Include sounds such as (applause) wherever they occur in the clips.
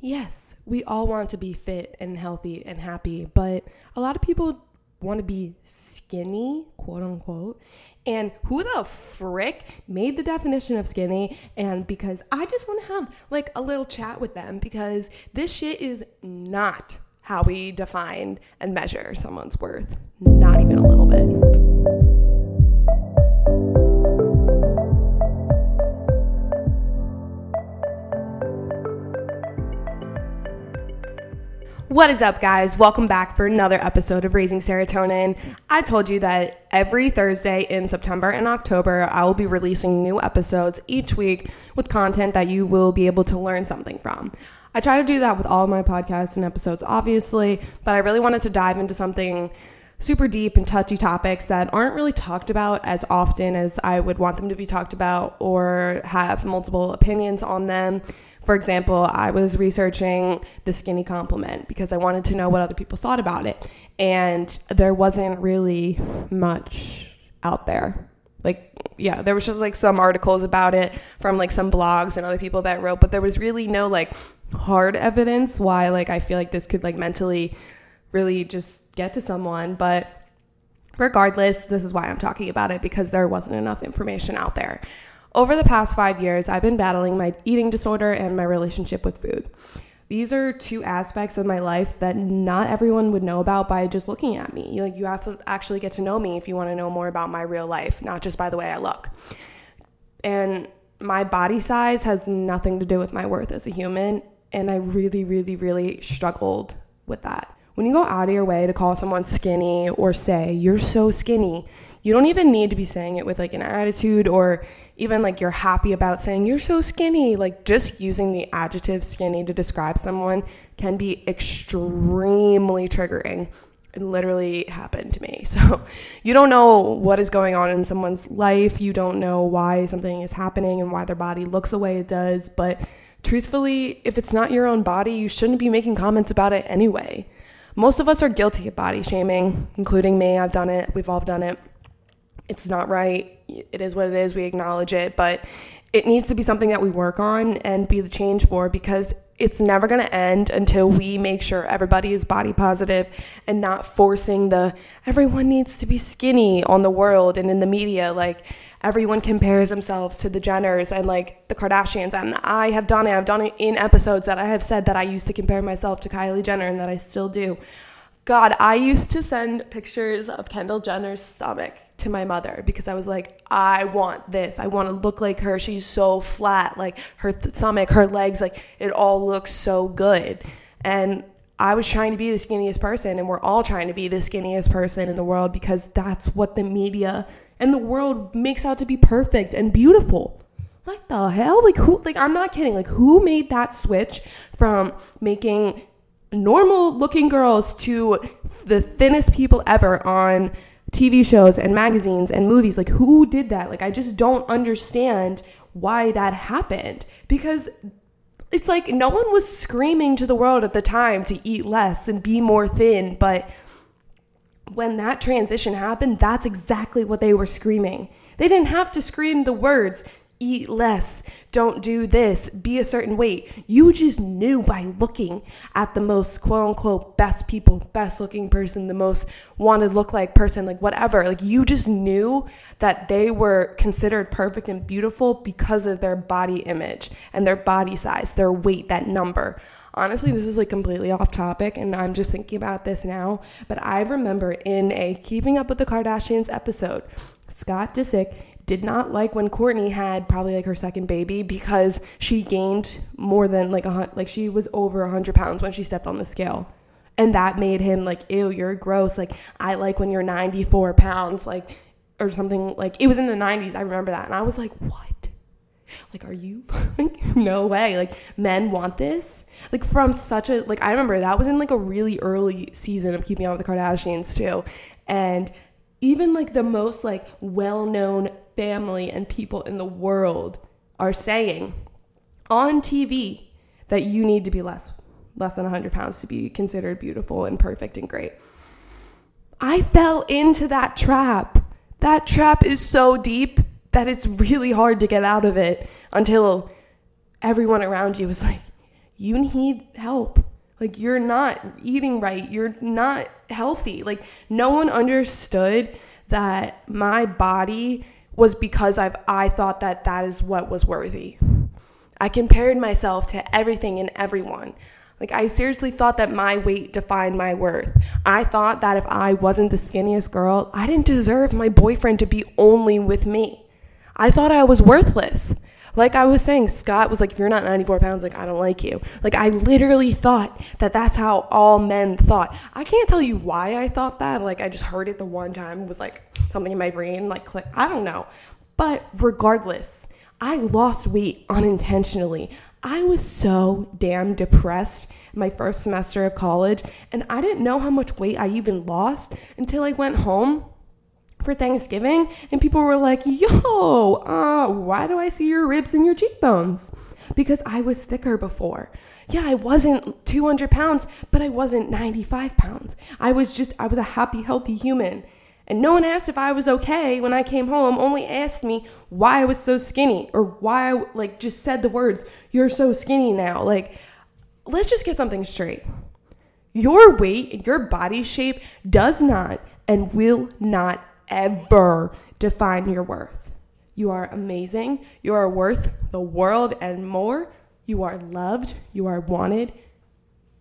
Yes, we all want to be fit and healthy and happy, but a lot of people want to be skinny, quote unquote. And who the frick made the definition of skinny? And because I just want to have like a little chat with them because this shit is not how we define and measure someone's worth. Not even a little bit. What is up, guys? Welcome back for another episode of Raising Serotonin. I told you that every Thursday in September and October, I will be releasing new episodes each week with content that you will be able to learn something from. I try to do that with all my podcasts and episodes, obviously, but I really wanted to dive into something super deep and touchy topics that aren't really talked about as often as I would want them to be talked about or have multiple opinions on them. For example, I was researching the skinny compliment because I wanted to know what other people thought about it. And there wasn't really much out there. Like, yeah, there was just like some articles about it from like some blogs and other people that wrote, but there was really no like hard evidence why like I feel like this could like mentally really just get to someone. But regardless, this is why I'm talking about it because there wasn't enough information out there. Over the past five years, I've been battling my eating disorder and my relationship with food. These are two aspects of my life that not everyone would know about by just looking at me. Like you have to actually get to know me if you want to know more about my real life, not just by the way I look. And my body size has nothing to do with my worth as a human, and I really really really struggled with that. When you go out of your way to call someone skinny or say you're so skinny, you don't even need to be saying it with like an attitude or even like you're happy about saying you're so skinny. Like just using the adjective skinny to describe someone can be extremely triggering. It literally happened to me. (laughs) So you don't know what is going on in someone's life. You don't know why something is happening and why their body looks the way it does. But truthfully, if it's not your own body, you shouldn't be making comments about it anyway. Most of us are guilty of body shaming, including me. I've done it. We've all done it it's not right. It is what it is. We acknowledge it, but it needs to be something that we work on and be the change for because it's never going to end until we make sure everybody is body positive and not forcing the everyone needs to be skinny on the world and in the media like everyone compares themselves to the Jenners and like the Kardashians and I have done it I've done it in episodes that I have said that I used to compare myself to Kylie Jenner and that I still do God I used to send pictures of Kendall Jenner's stomach to my mother because I was like, I want this. I want to look like her. She's so flat, like her th- stomach, her legs, like it all looks so good. And I was trying to be the skinniest person, and we're all trying to be the skinniest person in the world because that's what the media and the world makes out to be perfect and beautiful. Like the hell? Like who like I'm not kidding. Like who made that switch from making normal looking girls to the thinnest people ever on TV shows and magazines and movies. Like, who did that? Like, I just don't understand why that happened because it's like no one was screaming to the world at the time to eat less and be more thin. But when that transition happened, that's exactly what they were screaming. They didn't have to scream the words, eat less, don't do this, be a certain weight. You just knew by looking at the most quote unquote best people, best looking person, the most wanted look like person, like whatever. Like you just knew that they were considered perfect and beautiful because of their body image and their body size, their weight, that number. Honestly, this is like completely off topic, and I'm just thinking about this now. But I remember in a Keeping Up with the Kardashians episode, Scott Disick did not like when Kourtney had probably like her second baby because she gained more than like a like she was over a 100 pounds when she stepped on the scale. And that made him like, ew, you're gross. Like, I like when you're 94 pounds, like, or something. Like, it was in the 90s. I remember that. And I was like, what? Like, are you? (laughs) Like no way. Like, men want this? Like, from such a, like, I remember that was in like a really early season of Keeping Up with the Kardashians, too. And even like the most like well-known family and people in the world are saying on TV that you need to be less less than 100 pounds to be considered beautiful and perfect and great. I fell into that trap. That trap is so deep that it's really hard to get out of it until everyone around you is like, you need help. Like, you're not eating right. You're not healthy. Like, no one understood that my body was because I've I thought that that is what was worthy. I compared myself to everything and everyone. Like I seriously thought that my weight defined my worth. I thought that if I wasn't the skinniest girl, I didn't deserve my boyfriend to be only with me. I thought I was worthless. Like I was saying, Scott was like, if you're not 94 pounds, like, I don't like you. Like, I literally thought that that's how all men thought. I can't tell you why I thought that. Like, I just heard it the one time, it was like something in my brain, like, click. I don't know. But regardless, I lost weight unintentionally. I was so damn depressed my first semester of college, and I didn't know how much weight I even lost until I went home for Thanksgiving, and people were like, yo, uh, why do I see your ribs and your cheekbones? Because I was thicker before. Yeah, I wasn't 200 pounds, but I wasn't 95 pounds. I was just, I was a happy, healthy human. And no one asked if I was okay when I came home, only asked me why I was so skinny or why I, like, just said the words, you're so skinny now. Like, let's just get something straight. Your weight and your body shape does not and will not ever define your worth. You are amazing. You are worth the world and more. You are loved. You are wanted.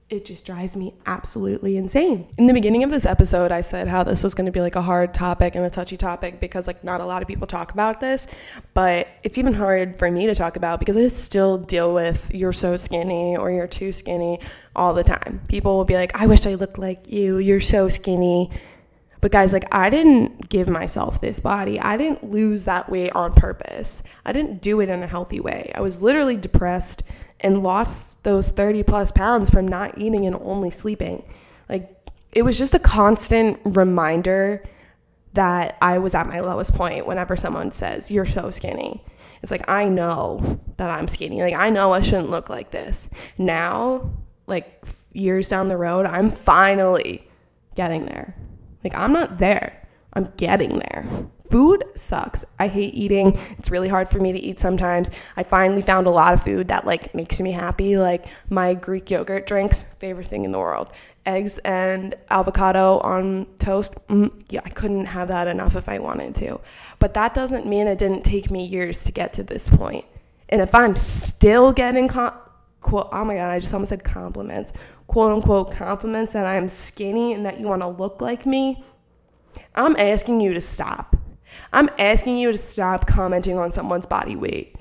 It just drives me absolutely insane. In the beginning of this episode, I said how this was going to be like a hard topic and a touchy topic because, like, not a lot of people talk about this. But it's even hard for me to talk about because I still deal with you're so skinny or you're too skinny all the time. People will be like, I wish I looked like you. You're so skinny. But guys, like I didn't give myself this body. I didn't lose that weight on purpose. I didn't do it in a healthy way. I was literally depressed and lost those 30 plus pounds from not eating and only sleeping. Like it was just a constant reminder that I was at my lowest point whenever someone says, You're so skinny. It's like, I know that I'm skinny. Like, I know I shouldn't look like this. Now, like years down the road, I'm finally getting there. Like, I'm not there. I'm getting there. Food sucks. I hate eating. It's really hard for me to eat sometimes. I finally found a lot of food that like makes me happy, like my Greek yogurt drinks, favorite thing in the world. Eggs and avocado on toast. Mm, yeah, I couldn't have that enough if I wanted to. But that doesn't mean it didn't take me years to get to this point. And if I'm still getting com- quote, oh my god, I just almost said compliments quote unquote compliments that I'm skinny and that you want to look like me, I'm asking you to stop. I'm asking you to stop commenting on someone's body weight.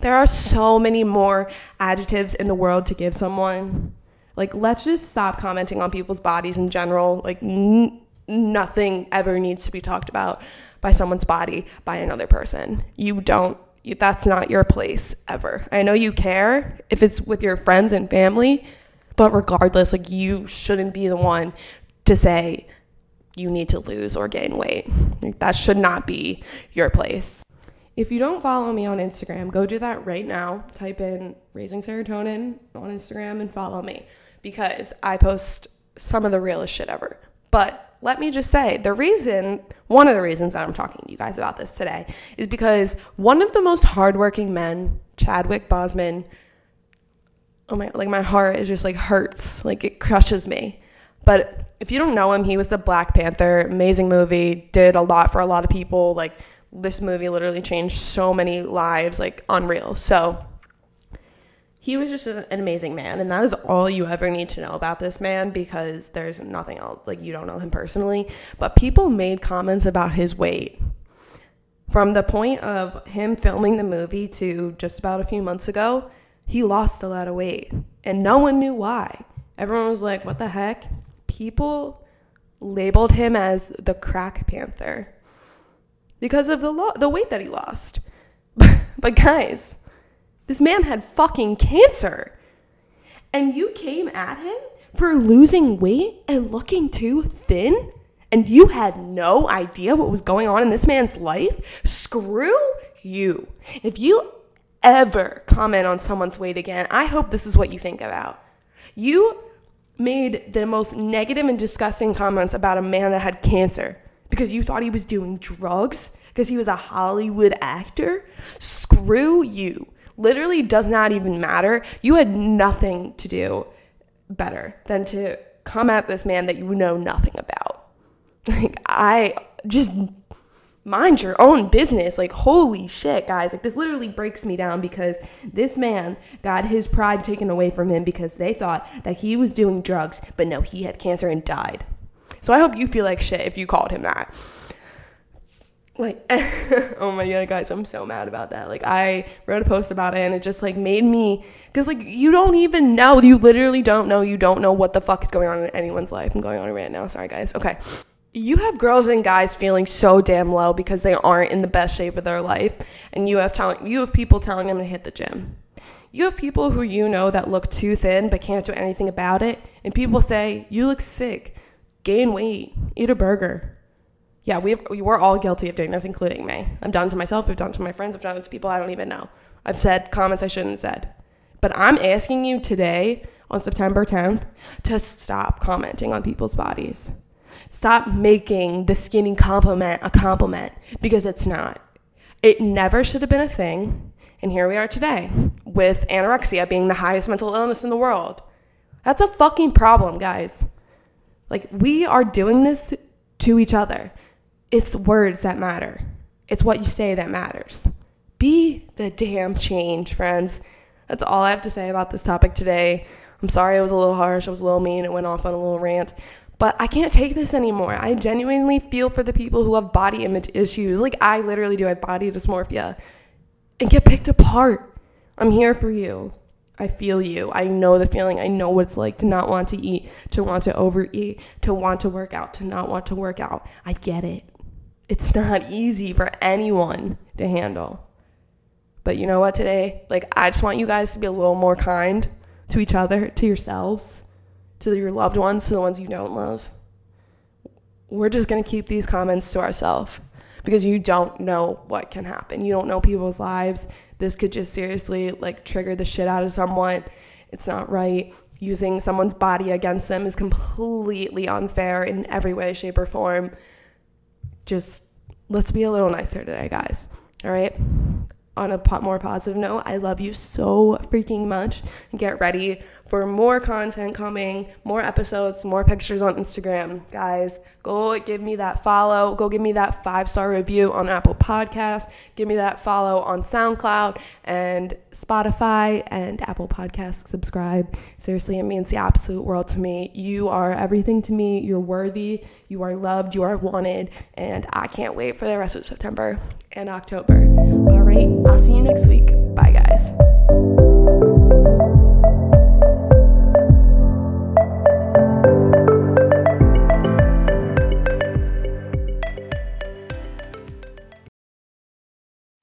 There are so many more adjectives in the world to give someone. Like, let's just stop commenting on people's bodies in general. Like, n- nothing ever needs to be talked about by someone's body by another person. You don't, that's not your place ever. I know you care if it's with your friends and family, but regardless, like you shouldn't be the one to say you need to lose or gain weight. Like, that should not be your place. If you don't follow me on Instagram, go do that right now. Type in raising serotonin on Instagram and follow me because I post some of the realest shit ever. But let me just say the reason, one of the reasons that I'm talking to you guys about this today is because one of the most hardworking men, Chadwick Boseman, oh my, like my heart is just like hurts, like it crushes me. But if you don't know him, he was the Black Panther, amazing movie, did a lot for a lot of people. Like this movie literally changed so many lives, like unreal. So he was just an amazing man and that is all you ever need to know about this man because there's nothing else like you don't know him personally but people made comments about his weight from the point of him filming the movie to just about a few months ago he lost a lot of weight and no one knew why everyone was like what the heck people labeled him as the crack panther because of the lo- the weight that he lost (laughs) but guys this man had fucking cancer. And you came at him for losing weight and looking too thin? And you had no idea what was going on in this man's life? Screw you. If you ever comment on someone's weight again, I hope this is what you think about. You made the most negative and disgusting comments about a man that had cancer because you thought he was doing drugs because he was a Hollywood actor. Screw you literally does not even matter. You had nothing to do better than to come at this man that you know nothing about. (laughs) Like, I just mind your own business. Like, holy shit, guys. Like, this literally breaks me down because this man got his pride taken away from him because they thought that he was doing drugs, but no, he had cancer and died. So I hope you feel like shit if you called him that. Like (laughs) oh my god guys i'm so mad about that. Like i wrote a post about it and it just like made me because like you don't even know. You literally don't know. You don't know what the fuck is going on in anyone's life i'm going on a rant now. Sorry guys. Okay you have girls and guys feeling so damn low because they aren't in the best shape of their life and you have telling you have people telling them to hit the gym you have people who you know that look too thin but can't do anything about it and people say you look sick gain weight eat a burger yeah, we've, we were all guilty of doing this, including me. I've done it to myself, I've done it to my friends, I've done it to people I don't even know. I've said comments I shouldn't have said. But I'm asking you today, on September 10th, to stop commenting on people's bodies. Stop making the skinny compliment a compliment because it's not. It never should have been a thing. And here we are today with anorexia being the highest mental illness in the world. That's a fucking problem, guys. Like, we are doing this to each other. It's words that matter. It's what you say that matters. Be the damn change, friends. That's all I have to say about this topic today. I'm sorry I was a little harsh, I was a little mean, it went off on a little rant. But I can't take this anymore. I genuinely feel for the people who have body image issues. Like I literally do I have body dysmorphia and get picked apart. I'm here for you. I feel you. I know the feeling. I know what it's like to not want to eat, to want to overeat, to want to work out, to not want to work out. I get it. It's not easy for anyone to handle. But you know what, today? Like, I just want you guys to be a little more kind to each other, to yourselves, to your loved ones, to the ones you don't love. We're just going to keep these comments to ourselves because you don't know what can happen. You don't know people's lives. This could just seriously like trigger the shit out of someone. It's not right. Using someone's body against them is completely unfair in every way, shape, or form just let's be a little nicer today, guys. All right. On a pot more positive note, I love you so freaking much. Get ready for more content coming, more episodes, more pictures on Instagram. Guys, go give me that follow. Go give me that five star review on Apple Podcasts. Give me that follow on SoundCloud and Spotify and Apple Podcasts. Subscribe. Seriously, it means the absolute world to me. You are everything to me. You're worthy. You are loved. You are wanted. And I can't wait for the rest of September and October. All right. I'll see you next week. Bye, guys.